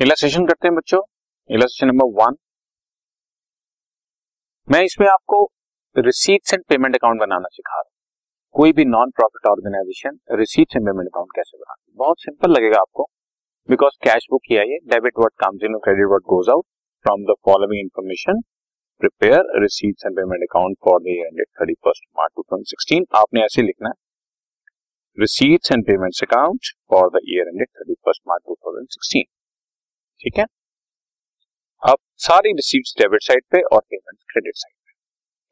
Illustration करते हैं बच्चों। इलास्ट्रेशन नंबर वन मैं इसमें आपको रिसीट्स एंड पेमेंट अकाउंट बनाना सिखा रहा हूँ। कोई भी non profit organisation receipts and payment account कैसे बनाती बहुत सिंपल लगेगा आपको। बिकॉज़ कैश बुक किया है debit what comes in credit what goes out from the following information prepare receipts and payment account for the ended thirty first March two thousand sixteen आपने ऐसे लिखना है। Receipts and payments account for the year ended thirty first March two thousand sixteen ठीक है? अब सारी receipts debit side पे और पेमेंट क्रेडिट साइड पे।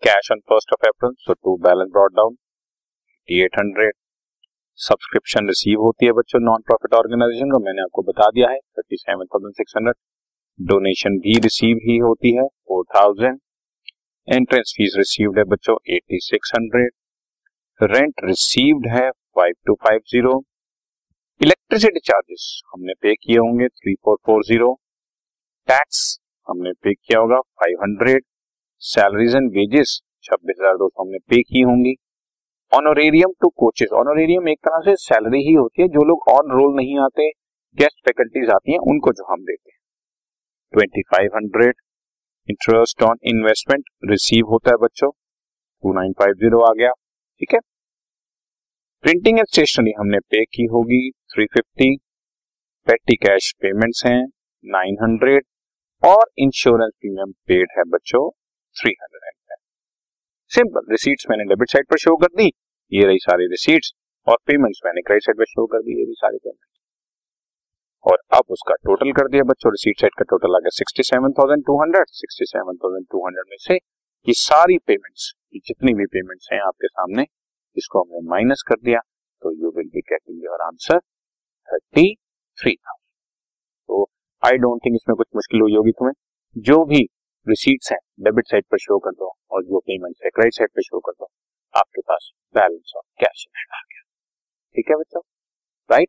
Cash on first of April so to balance brought down eight hundred subscription receive होती है बच्चों नॉन प्रॉफिट ऑर्गेनाइजेशन को मैंने आपको बता दिया है thirty seven thousand six hundred donation भी रिसीव ही होती है four thousand entrance fees received है बच्चों eighty six hundred rent received है five two five zero electricity charges हमने पे किए होंगे three four four zero tax हमने पे किया होगा five hundred salaries and wages छब्बीस हज़ार दो सौ हमने पे की होंगी। ऑनोरेरियम टू कोचेस ऑनोरेरियम एक तरह से सैलरी ही होती है, जो लोग ऑन रोल नहीं आते गेस्ट फैकल्टीज आती हैं, उनको जो हम देते हैं। Twenty five hundred interest on investment receive होता है बच्चों टू नाइन फाइव ज़ीरो आ गया, ठीक है? प्रिंटिंग एंड स्टेशनरी हमने पे की होगी 350 पेटी कैश पेमेंट्स हैं 900 और इंश्योरेंस प्रीमियम पेड है बच्चों 310 सिंपल रिसीट्स मैंने डेबिट साइड पर शो कर दी, ये रही सारी रिसीट्स और पेमेंट्स मैंने क्रेडिट साइड पर शो कर दी, ये भी सारी पेमेंट्स और अब उसका टोटल कर दिया बच्चों रिसीट साइड का टोटल आ गया sixty seven thousand two hundred sixty seven thousand two hundred में से ये सारी पेमेंट्स जितनी भी पेमेंट्स हैं आपके सामने इसको हमने माइनस कर दिया तो you will be getting your answer thirty three तो आई डोंट थिंक इसमें कुछ मुश्किल हुई होगी तुम्हें। जो भी रिसीट्स हैं डेबिट साइड पर शो कर दो और जो पेमेंट है क्रेडिट साइड पर शो कर दो, आपके पास बैलेंस ऑफ़ कैश आ गया। ठीक है बच्चों? Right